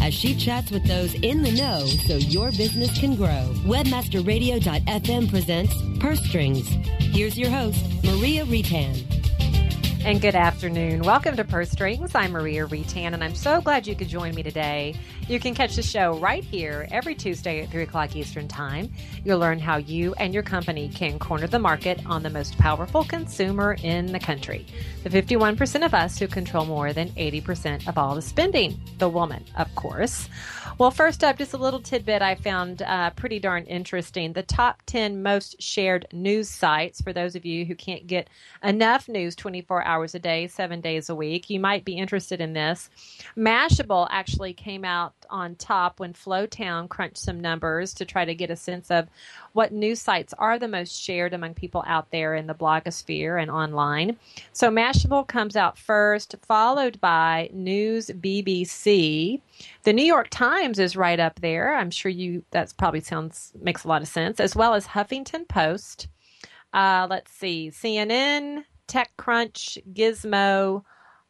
as she chats with those in the know so your business can grow. Webmasterradio.fm presents Purse Strings. Here's your host, Maria Retan. And good afternoon. Welcome to Purse Strings. I'm Maria Retan, and I'm so glad you could join me today. You can catch the show right here every Tuesday at 3 o'clock Eastern Time. You'll learn how you and your company can corner the market on the most powerful consumer in the country. The 51% of us who control more than 80% of all the spending. The woman, of course. Well, first up, just a little tidbit I found uh, pretty darn interesting. The top 10 most shared news sites for those of you who can't get enough news 24 hours a day, seven days a week. You might be interested in this. Mashable actually came out on top when Flowtown crunched some numbers to try to get a sense of what news sites are the most shared among people out there in the blogosphere and online. So Mashable comes out first, followed by News BBC. The New York Times is right up there. I'm sure you that probably sounds makes a lot of sense, as well as Huffington Post. Uh, let's see, CNN, TechCrunch, Gizmo,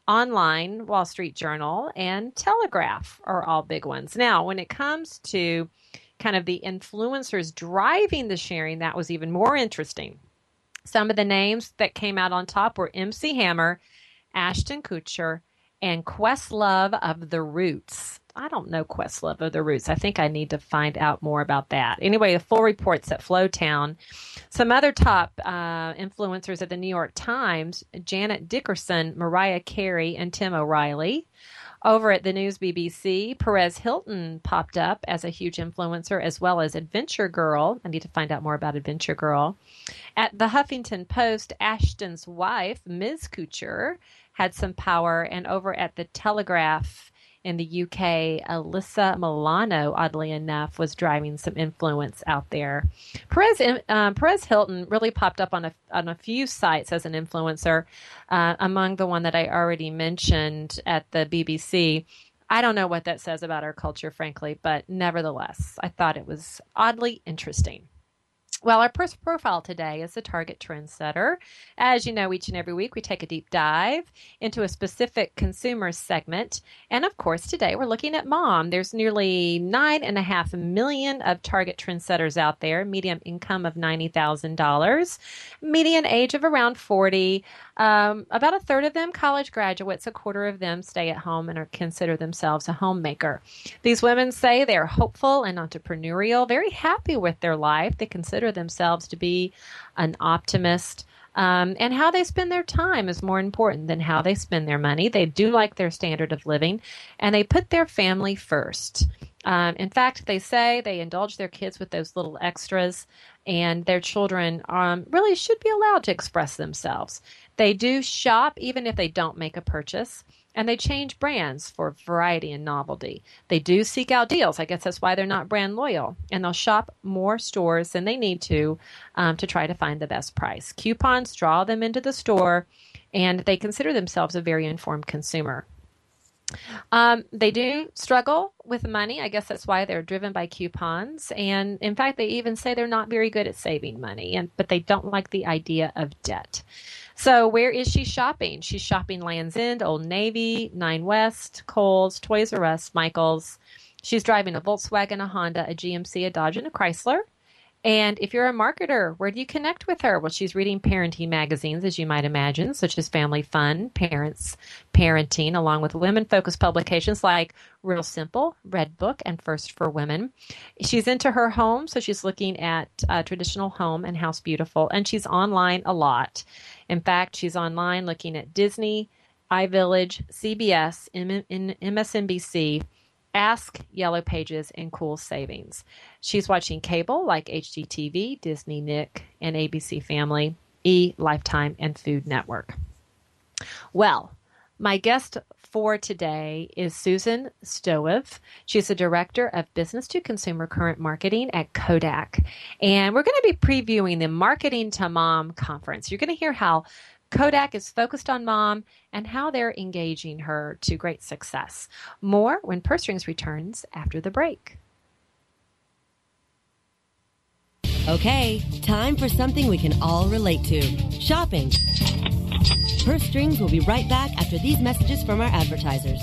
Online, Wall Street Journal, and Telegraph are all big ones. Now, when it comes to kind of the influencers driving the sharing, that was even more interesting. Some of the names that came out on top were MC Hammer, Ashton Kutcher, and Questlove of the Roots. I don't know Questlove of the Roots. I think I need to find out more about that. Anyway, the full reports at Flowtown. Some other top uh, influencers at the New York Times Janet Dickerson, Mariah Carey, and Tim O'Reilly. Over at the News BBC, Perez Hilton popped up as a huge influencer, as well as Adventure Girl. I need to find out more about Adventure Girl. At the Huffington Post, Ashton's wife, Ms. Kutcher, had some power. And over at the Telegraph, in the UK, Alyssa Milano, oddly enough, was driving some influence out there. Perez, um, Perez Hilton really popped up on a, on a few sites as an influencer, uh, among the one that I already mentioned at the BBC. I don't know what that says about our culture, frankly, but nevertheless, I thought it was oddly interesting. Well, our first profile today is the Target Trendsetter. As you know, each and every week we take a deep dive into a specific consumer segment. And of course, today we're looking at mom. There's nearly nine and a half million of Target Trendsetters out there, median income of $90,000, median age of around 40. Um, about a third of them college graduates, a quarter of them stay at home and are consider themselves a homemaker. These women say they are hopeful and entrepreneurial, very happy with their life. They consider themselves to be an optimist. Um, and how they spend their time is more important than how they spend their money. They do like their standard of living and they put their family first. Um, in fact, they say they indulge their kids with those little extras, and their children um, really should be allowed to express themselves. They do shop even if they don't make a purchase, and they change brands for variety and novelty. They do seek out deals. I guess that's why they're not brand loyal, and they'll shop more stores than they need to um, to try to find the best price. Coupons draw them into the store, and they consider themselves a very informed consumer. Um, they do struggle with money. I guess that's why they're driven by coupons. And in fact, they even say they're not very good at saving money, and but they don't like the idea of debt. So where is she shopping? She's shopping Lands End, Old Navy, Nine West, Kohl's, Toys R Us, Michaels. She's driving a Volkswagen, a Honda, a GMC, a Dodge, and a Chrysler. And if you're a marketer, where do you connect with her? Well, she's reading parenting magazines, as you might imagine, such as Family Fun, Parents, Parenting, along with women focused publications like Real Simple, Red Book, and First for Women. She's into her home, so she's looking at uh, traditional home and house beautiful, and she's online a lot. In fact, she's online looking at Disney, iVillage, CBS, MSNBC Ask, Yellow Pages, and Cool Savings. She's watching cable like HGTV, Disney Nick, and ABC Family, E, Lifetime, and Food Network. Well, my guest for today is Susan Stoev. She's the Director of Business to Consumer Current Marketing at Kodak. And we're going to be previewing the Marketing to Mom conference. You're going to hear how Kodak is focused on mom and how they're engaging her to great success. More when Purse Strings returns after the break. Okay, time for something we can all relate to shopping. Purse Strings will be right back after these messages from our advertisers.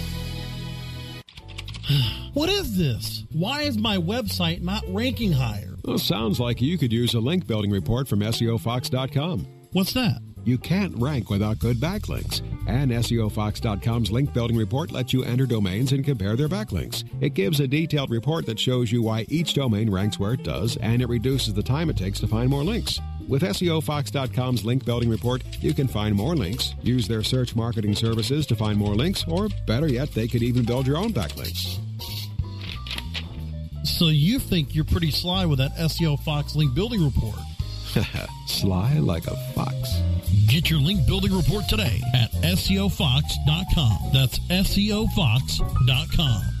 what is this? Why is my website not ranking higher? Well, sounds like you could use a link building report from SEOFox.com. What's that? You can't rank without good backlinks. And SEOFox.com's link building report lets you enter domains and compare their backlinks. It gives a detailed report that shows you why each domain ranks where it does, and it reduces the time it takes to find more links. With SEOFox.com's link building report, you can find more links, use their search marketing services to find more links, or better yet, they could even build your own backlinks. So you think you're pretty sly with that SEO Fox link building report? sly like a fox. Get your link building report today at SEOFox.com. That's SEOFox.com.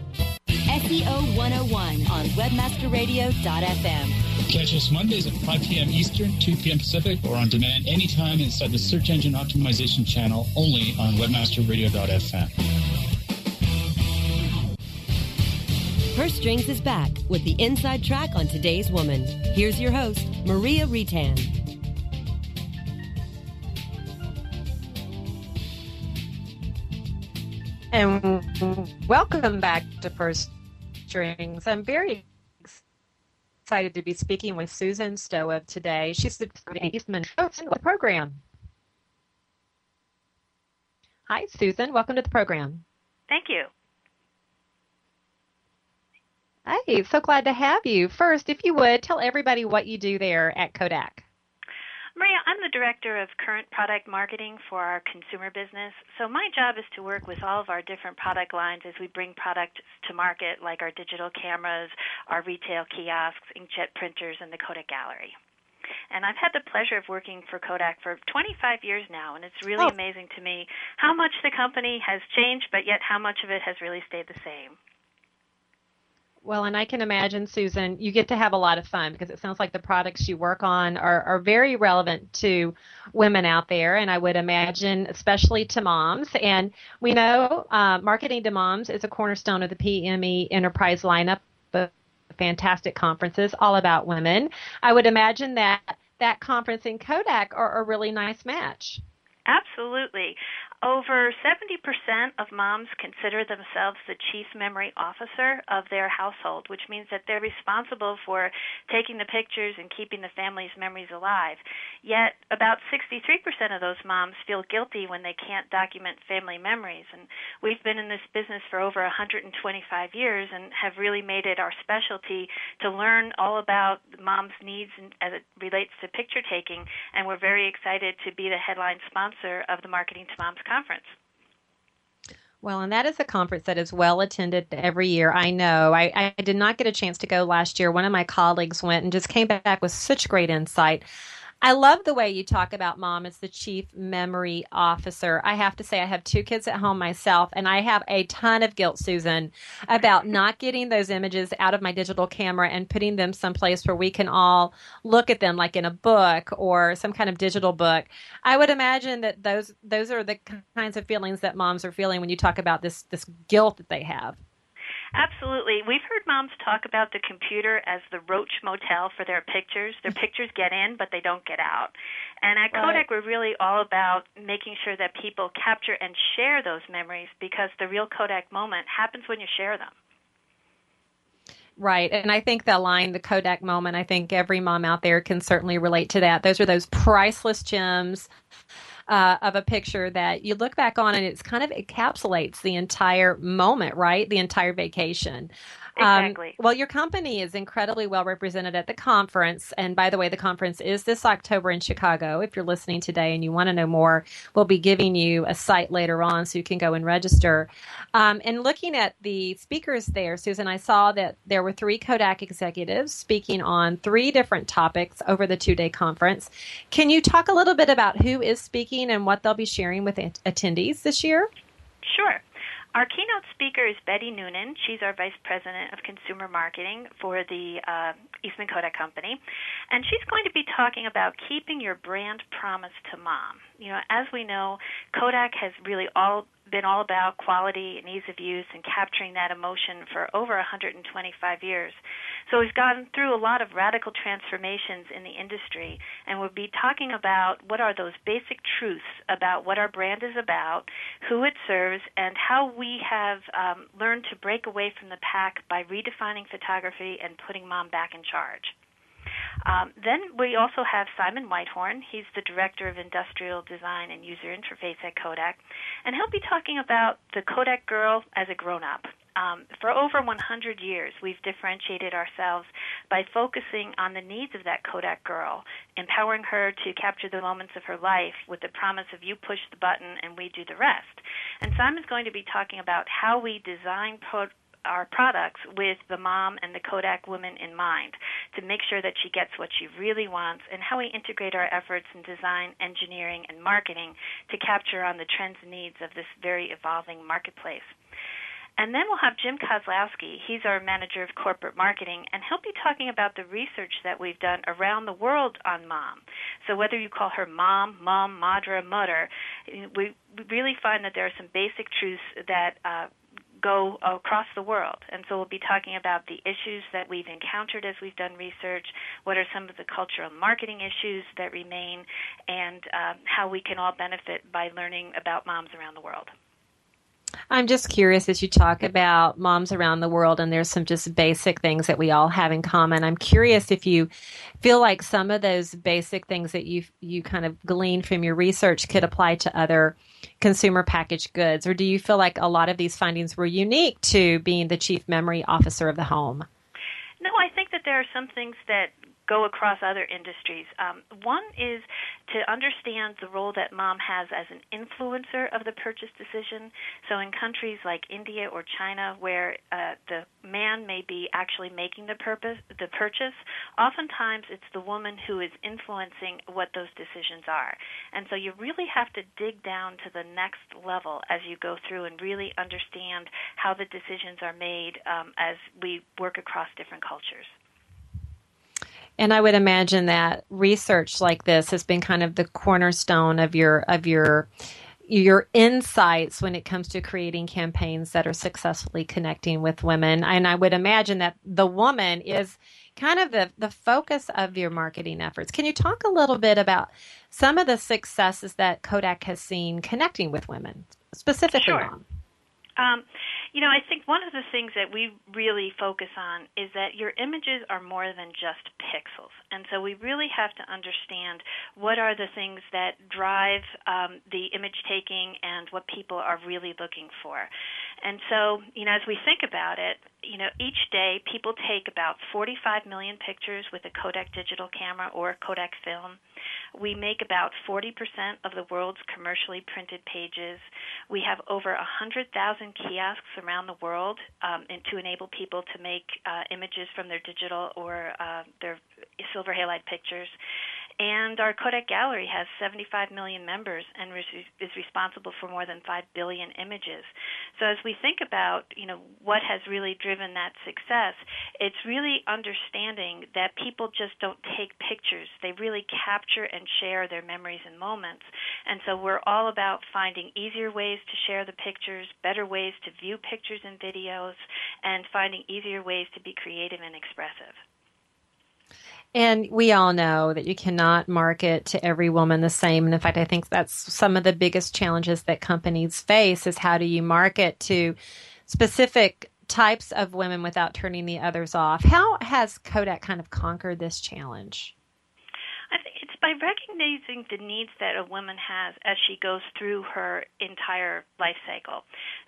SEO 101 on webmasterradio.fm. Catch us Mondays at 5 p.m. Eastern, 2 p.m. Pacific, or on demand anytime inside the Search Engine Optimization channel only on webmasterradio.fm. Purse Strings is back with the inside track on today's woman. Here's your host, Maria Retan. And welcome back to Purse Strings. I'm very excited to be speaking with Susan Stoev today. She's the Eastman program. Hi, Susan. Welcome to the program. Thank you. Hey, so glad to have you. First, if you would, tell everybody what you do there at Kodak. Maria, I'm the director of current product marketing for our consumer business. So my job is to work with all of our different product lines as we bring product to market, like our digital cameras, our retail kiosks, inkjet printers, and the Kodak Gallery. And I've had the pleasure of working for Kodak for 25 years now, and it's really oh. amazing to me how much the company has changed, but yet how much of it has really stayed the same. Well, and I can imagine, Susan, you get to have a lot of fun because it sounds like the products you work on are, are very relevant to women out there. And I would imagine, especially to moms. And we know uh, marketing to moms is a cornerstone of the PME enterprise lineup of fantastic conferences all about women. I would imagine that that conference in Kodak are a really nice match. Absolutely. Over 70% of moms consider themselves the chief memory officer of their household, which means that they're responsible for taking the pictures and keeping the family's memories alive. Yet, about 63% of those moms feel guilty when they can't document family memories. And we've been in this business for over 125 years and have really made it our specialty to learn all about moms' needs as it relates to picture taking. And we're very excited to be the headline sponsor of the Marketing to Moms conference. Well, and that is a conference that is well attended every year. I know. I, I did not get a chance to go last year. One of my colleagues went and just came back with such great insight. I love the way you talk about mom as the chief memory officer. I have to say, I have two kids at home myself, and I have a ton of guilt, Susan, about not getting those images out of my digital camera and putting them someplace where we can all look at them, like in a book or some kind of digital book. I would imagine that those those are the kinds of feelings that moms are feeling when you talk about this this guilt that they have. Absolutely. We've heard moms talk about the computer as the roach motel for their pictures. Their pictures get in, but they don't get out. And at Kodak, we're really all about making sure that people capture and share those memories because the real Kodak moment happens when you share them. Right. And I think the line, the Kodak moment, I think every mom out there can certainly relate to that. Those are those priceless gems uh, of a picture that you look back on and it's kind of encapsulates the entire moment, right? The entire vacation. Um, exactly. Um, well, your company is incredibly well represented at the conference. And by the way, the conference is this October in Chicago. If you're listening today and you want to know more, we'll be giving you a site later on so you can go and register. Um, and looking at the speakers there, Susan, I saw that there were three Kodak executives speaking on three different topics over the two day conference. Can you talk a little bit about who is speaking and what they'll be sharing with attendees this year? Sure. Our keynote speaker is Betty Noonan. She's our Vice President of Consumer Marketing for the uh, Eastman Kodak Company. And she's going to be talking about keeping your brand promise to mom. You know, as we know, Kodak has really all been all about quality and ease of use and capturing that emotion for over 125 years. So we've gone through a lot of radical transformations in the industry, and we'll be talking about what are those basic truths about what our brand is about, who it serves, and how we have um, learned to break away from the pack by redefining photography and putting mom back in charge. Um, then we also have Simon Whitehorn. He's the Director of Industrial Design and User Interface at Kodak. And he'll be talking about the Kodak girl as a grown up. Um, for over 100 years, we've differentiated ourselves by focusing on the needs of that Kodak girl, empowering her to capture the moments of her life with the promise of you push the button and we do the rest. And Simon's going to be talking about how we design pro- our products with the mom and the Kodak woman in mind to make sure that she gets what she really wants and how we integrate our efforts in design, engineering, and marketing to capture on the trends and needs of this very evolving marketplace. And then we'll have Jim Kozlowski. He's our manager of corporate marketing, and he'll be talking about the research that we've done around the world on mom. So whether you call her mom, mom, madra, mother, we really find that there are some basic truths that uh, go across the world. And so we'll be talking about the issues that we've encountered as we've done research, what are some of the cultural marketing issues that remain, and um, how we can all benefit by learning about moms around the world. I'm just curious as you talk about moms around the world, and there's some just basic things that we all have in common. I'm curious if you feel like some of those basic things that you you kind of gleaned from your research could apply to other consumer packaged goods, or do you feel like a lot of these findings were unique to being the chief memory officer of the home? No, I think that there are some things that go across other industries. Um, one is to understand the role that mom has as an influencer of the purchase decision. So, in countries like India or China, where uh, the man may be actually making the purpose the purchase, oftentimes it's the woman who is influencing what those decisions are. And so, you really have to dig down to the next level as you go through and really understand how the decisions are made um, as we work across different cultures. And I would imagine that research like this has been kind of the cornerstone of your of your your insights when it comes to creating campaigns that are successfully connecting with women. And I would imagine that the woman is kind of the, the focus of your marketing efforts. Can you talk a little bit about some of the successes that Kodak has seen connecting with women, specifically? Sure. Um, you know, I think one of the things that we really focus on is that your images are more than just pixels. And so we really have to understand what are the things that drive um, the image taking and what people are really looking for. And so, you know, as we think about it, you know, each day people take about 45 million pictures with a Kodak digital camera or Kodak film. We make about 40% of the world's commercially printed pages. We have over 100,000 kiosks around the world um, and to enable people to make uh, images from their digital or uh, their silver halide pictures. And our Kodak Gallery has 75 million members and is responsible for more than 5 billion images. So as we think about, you know, what has really driven that success, it's really understanding that people just don't take pictures. They really capture and share their memories and moments. And so we're all about finding easier ways to share the pictures, better ways to view pictures and videos, and finding easier ways to be creative and expressive. And we all know that you cannot market to every woman the same. And in fact, I think that's some of the biggest challenges that companies face is how do you market to specific types of women without turning the others off. How has Kodak kind of conquered this challenge? By recognizing the needs that a woman has as she goes through her entire life cycle.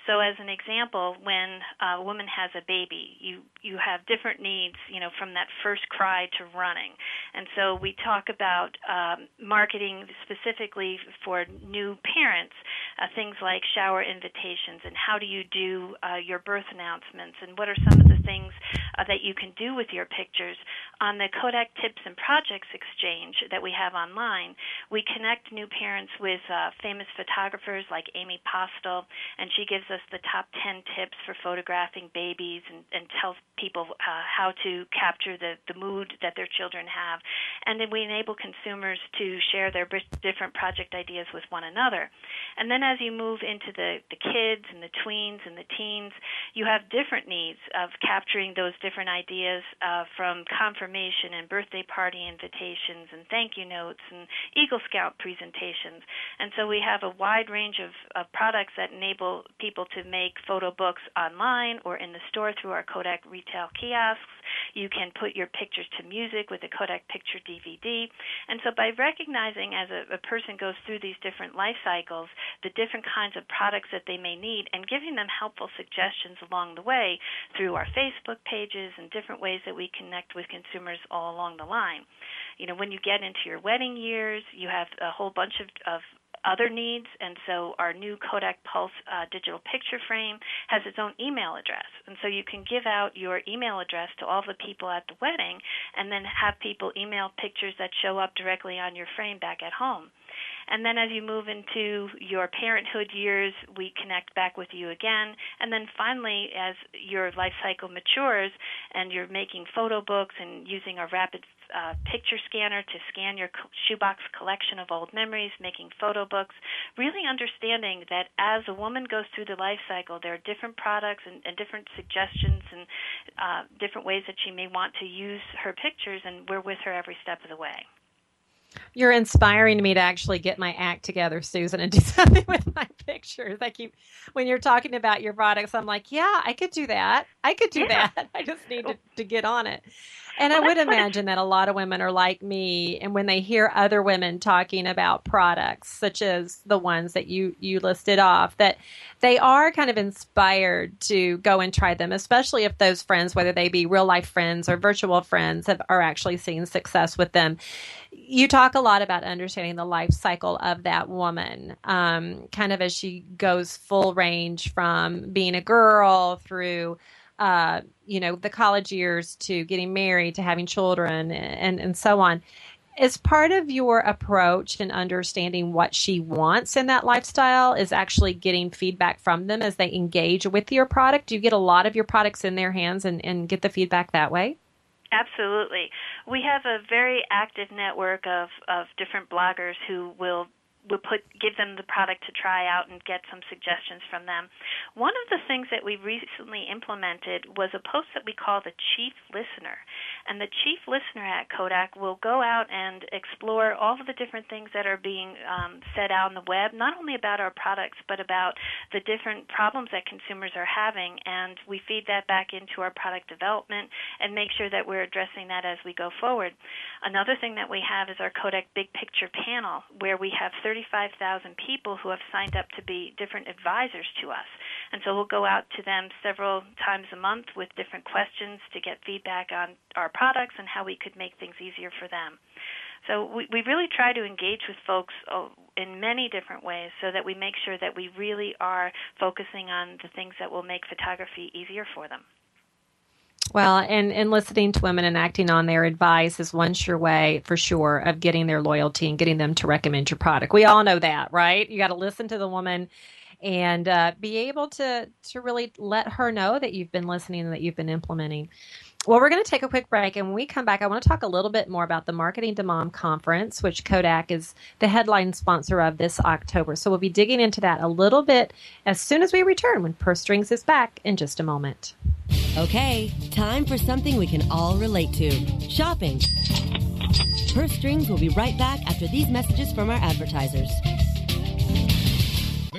So, as an example, when a woman has a baby, you you have different needs, you know, from that first cry to running. And so, we talk about um, marketing specifically for new parents, uh, things like shower invitations, and how do you do uh, your birth announcements, and what are some of the things uh, that you can do with your pictures. On the Kodak Tips and Projects Exchange that we have online, we connect new parents with uh, famous photographers like Amy Postel, and she gives us the top 10 tips for photographing babies and, and tells people uh, how to capture the, the mood that their children have. And then we enable consumers to share their different project ideas with one another. And then as you move into the, the kids and the tweens and the teens, you have different needs of capturing those different ideas uh, from confirmation and birthday party invitations and thank you notes and Eagle Scout presentations. And so we have a wide range of, of products that enable people to make photo books online or in the store through our Kodak retail kiosks. You can put your pictures to music with a Kodak Picture DVD. And so by recognizing as a, a person goes through these different life cycles, the different kinds of products that they may need, and giving them helpful suggestions along the way through our Facebook pages and different ways that we connect with consumers all along the line. You know, when you get into your wedding years, you have a whole bunch of, of other needs, and so our new Kodak Pulse uh, digital picture frame has its own email address, and so you can give out your email address to all the people at the wedding, and then have people email pictures that show up directly on your frame back at home. And then as you move into your parenthood years, we connect back with you again. And then finally, as your life cycle matures and you're making photo books and using our rapid uh, picture scanner to scan your shoebox collection of old memories, making photo books, really understanding that as a woman goes through the life cycle, there are different products and, and different suggestions and uh, different ways that she may want to use her pictures, and we're with her every step of the way. You're inspiring me to actually get my act together, Susan, and do something with my pictures. I keep when you're talking about your products, I'm like, yeah, I could do that. I could do yeah. that. I just need to, to get on it. And well, I would imagine that a lot of women are like me, and when they hear other women talking about products, such as the ones that you you listed off, that they are kind of inspired to go and try them, especially if those friends, whether they be real life friends or virtual friends, have, are actually seeing success with them. You talk a lot about understanding the life cycle of that woman, um, kind of as she goes full range from being a girl through uh, you know, the college years to getting married to having children and, and so on. Is part of your approach and understanding what she wants in that lifestyle is actually getting feedback from them as they engage with your product? Do you get a lot of your products in their hands and, and get the feedback that way? Absolutely. We have a very active network of, of different bloggers who will we'll put give them the product to try out and get some suggestions from them. One of the things that we recently implemented was a post that we call the chief listener. And the chief listener at Kodak will go out and explore all of the different things that are being um, said out on the web, not only about our products, but about the different problems that consumers are having. And we feed that back into our product development and make sure that we're addressing that as we go forward. Another thing that we have is our Kodak Big Picture panel, where we have 35,000 people who have signed up to be different advisors to us. And so we'll go out to them several times a month with different questions to get feedback on our products and how we could make things easier for them. So we, we really try to engage with folks uh, in many different ways so that we make sure that we really are focusing on the things that will make photography easier for them. Well, and, and listening to women and acting on their advice is one sure way, for sure, of getting their loyalty and getting them to recommend your product. We all know that, right? You got to listen to the woman and uh, be able to to really let her know that you've been listening and that you've been implementing. Well, we're going to take a quick break, and when we come back, I want to talk a little bit more about the Marketing to Mom conference, which Kodak is the headline sponsor of this October. So we'll be digging into that a little bit as soon as we return when Purse Strings is back in just a moment. Okay, time for something we can all relate to shopping. Purse Strings will be right back after these messages from our advertisers.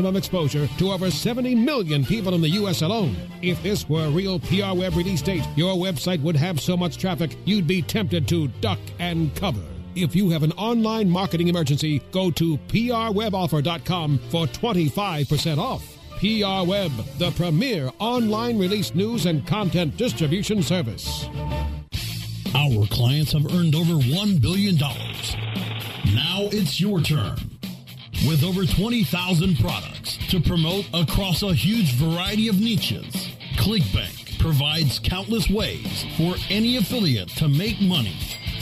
maximum exposure to over 70 million people in the U.S. alone. If this were a real PR Web release date, your website would have so much traffic you'd be tempted to duck and cover. If you have an online marketing emergency, go to prweboffer.com for 25% off. PR Web, the premier online release news and content distribution service. Our clients have earned over $1 billion. Now it's your turn with over 20,000 products to promote across a huge variety of niches. ClickBank provides countless ways for any affiliate to make money.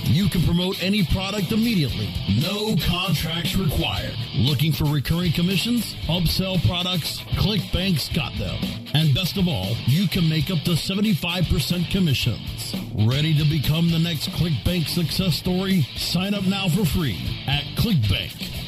You can promote any product immediately. No contracts required. Looking for recurring commissions? Upsell products? ClickBank's got them. And best of all, you can make up to 75% commissions. Ready to become the next ClickBank success story? Sign up now for free at ClickBank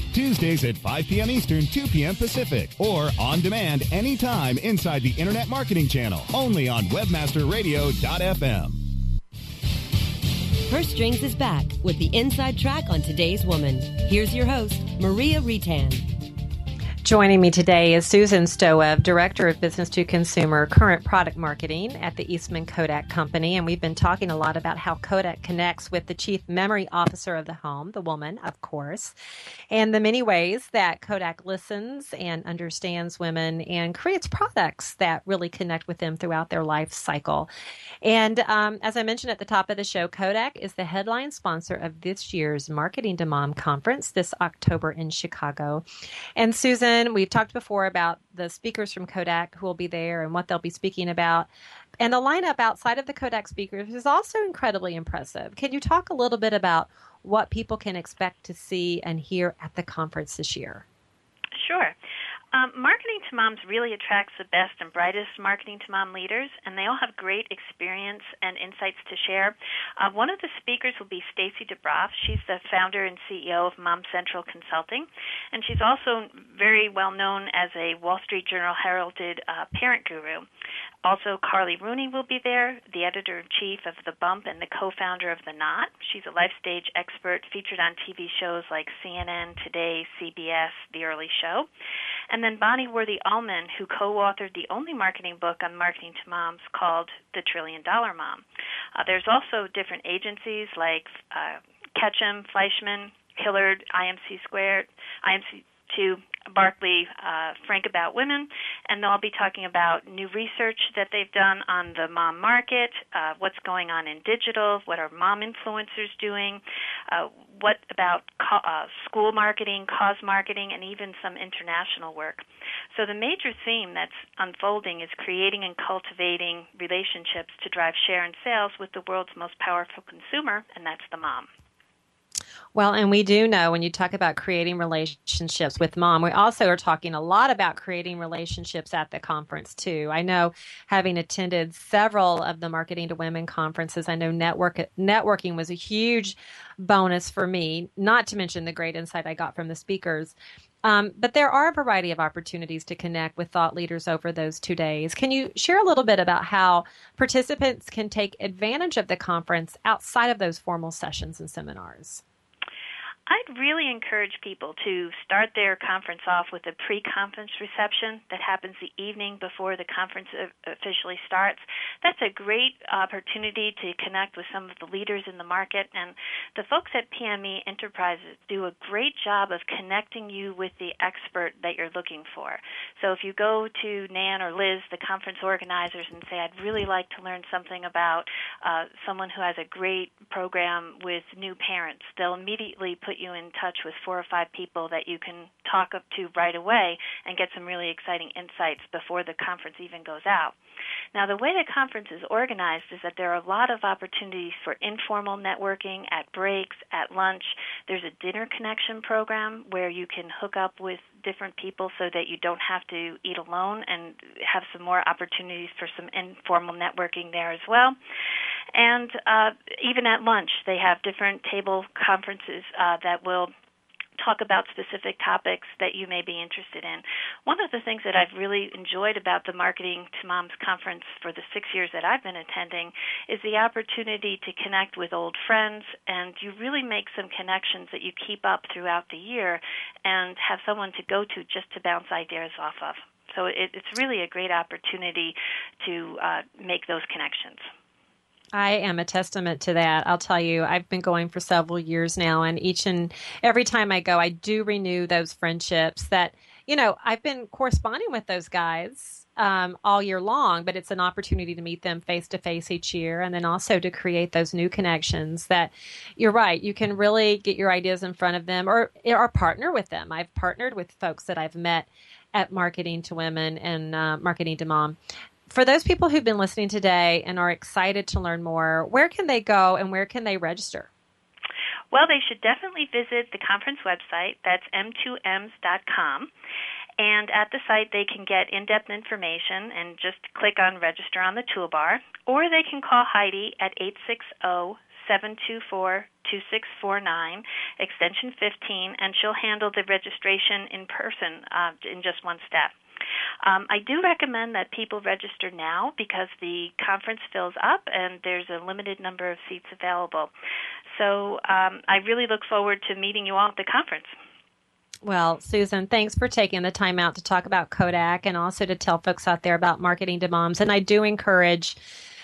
Tuesdays at 5 p.m. Eastern, 2 p.m. Pacific, or on demand anytime inside the Internet Marketing Channel, only on WebmasterRadio.fm. Purse Strings is back with the inside track on today's woman. Here's your host, Maria Retan. Joining me today is Susan Stoev, Director of Business to Consumer Current Product Marketing at the Eastman Kodak Company. And we've been talking a lot about how Kodak connects with the Chief Memory Officer of the home, the woman, of course, and the many ways that Kodak listens and understands women and creates products that really connect with them throughout their life cycle. And um, as I mentioned at the top of the show, Kodak is the headline sponsor of this year's Marketing to Mom conference this October in Chicago. And Susan, We've talked before about the speakers from Kodak who will be there and what they'll be speaking about. And the lineup outside of the Kodak speakers is also incredibly impressive. Can you talk a little bit about what people can expect to see and hear at the conference this year? Sure. Um, marketing to Moms really attracts the best and brightest marketing to mom leaders, and they all have great experience and insights to share. Uh, one of the speakers will be Stacy DeBroff. She's the founder and CEO of Mom Central Consulting, and she's also very well known as a Wall Street Journal heralded uh, parent guru. Also, Carley Roney will be there, the editor in chief of The Bump and the co founder of The Knot. She's a life stage expert featured on TV shows like CNN, Today, CBS, The Early Show. And then Bonnie Worthy Allman, who co authored the only marketing book on marketing to moms called The Trillion Dollar Mom. Uh, there's also different agencies like uh, Ketchum, Fleishman, Hillard, IMC Squared, IMC2, Barkley uh, Frank About Women, and they'll be talking about new research that they've done on the mom market, uh, what's going on in digital, what are mom influencers doing, uh, what about co- uh, school marketing, cause marketing, and even some international work. So the major theme that's unfolding is creating and cultivating relationships to drive share and sales with the world's most powerful consumer, and that's the mom. Well, and we do know when you talk about creating relationships with mom, we also are talking a lot about creating relationships at the conference too. I know having attended several of the marketing to women conferences, I know network networking was a huge bonus for me, not to mention the great insight I got from the speakers. Um, but there are a variety of opportunities to connect with thought leaders over those two days. Can you share a little bit about how participants can take advantage of the conference outside of those formal sessions and seminars? I'd really encourage people to start their conference off with a pre conference reception that happens the evening before the conference officially starts. That's a great opportunity to connect with some of the leaders in the market, and the folks at PME Enterprises do a great job of connecting you with the expert that you're looking for. So if you go to Nan or Liz, the conference organizers, and say, I'd really like to learn something about uh, someone who has a great program with new parents, they'll immediately put you in touch with four or five people that you can talk up to right away and get some really exciting insights before the conference even goes out. Now, the way the conference is organized is that there are a lot of opportunities for informal networking at breaks, at lunch. There's a dinner connection program where you can hook up with different people so that you don't have to eat alone and have some more opportunities for some informal networking there as well. And uh, even at lunch, they have different table conferences uh, that will talk about specific topics that you may be interested in. One of the things that I've really enjoyed about the Marketing to Moms conference for the six years that I've been attending is the opportunity to connect with old friends, and you really make some connections that you keep up throughout the year and have someone to go to just to bounce ideas off of. So it, it's really a great opportunity to uh, make those connections. I am a testament to that. I'll tell you, I've been going for several years now, and each and every time I go, I do renew those friendships that, you know, I've been corresponding with those guys um, all year long, but it's an opportunity to meet them face to face each year and then also to create those new connections that you're right, you can really get your ideas in front of them or, or partner with them. I've partnered with folks that I've met at Marketing to Women and uh, Marketing to Mom for those people who've been listening today and are excited to learn more, where can they go and where can they register? Well, they should definitely visit the conference website. That's m2moms.com. And at the site, they can get in depth information and just click on register on the toolbar. Or they can call Heidi at 860 724 2649, extension 15, and she'll handle the registration in person uh, in just one step. Um, I do recommend that people register now because the conference fills up and there's a limited number of seats available. So um, I really look forward to meeting you all at the conference. Well, Susan, thanks for taking the time out to talk about Kodak and also to tell folks out there about marketing to moms. And I do encourage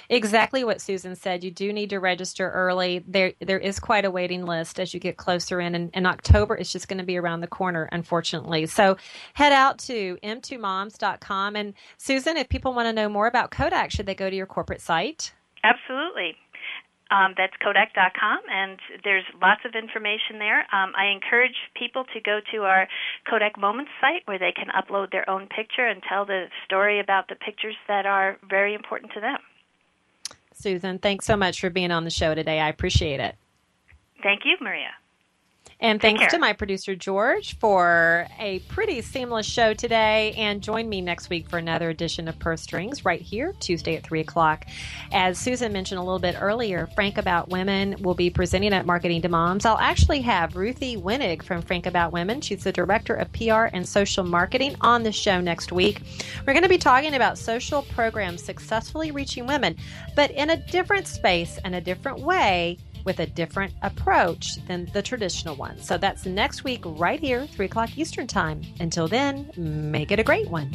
exactly what Susan said. You do need to register early. There, there is quite a waiting list as you get closer in, and, October is just going to be around the corner, unfortunately. So head out to m2moms.com. And Susan, if people want to know more about Kodak, should they go to your corporate site? Absolutely. Um, that's Kodak.com, and there's lots of information there. Um, I encourage people to go to our Kodak Moments site where they can upload their own picture and tell the story about the pictures that are very important to them. Susan, thanks so much for being on the show today. I appreciate it. Thank you, Maria. And thanks to my producer, George, for a pretty seamless show today. And join me next week for another edition of Purse Strings right here, Tuesday at 3 o'clock. As Susan mentioned a little bit earlier, Frank About Women will be presenting at Marketing to Moms. I'll actually have Ruthie Winnig from Frank About Women. She's the Director of PR and Social Marketing on the show next week. We're going to be talking about social programs successfully reaching women, but in a different space and a different way with a different approach than the traditional one. So that's next week, right here, 3 o'clock Eastern Time. Until then, make it a great one.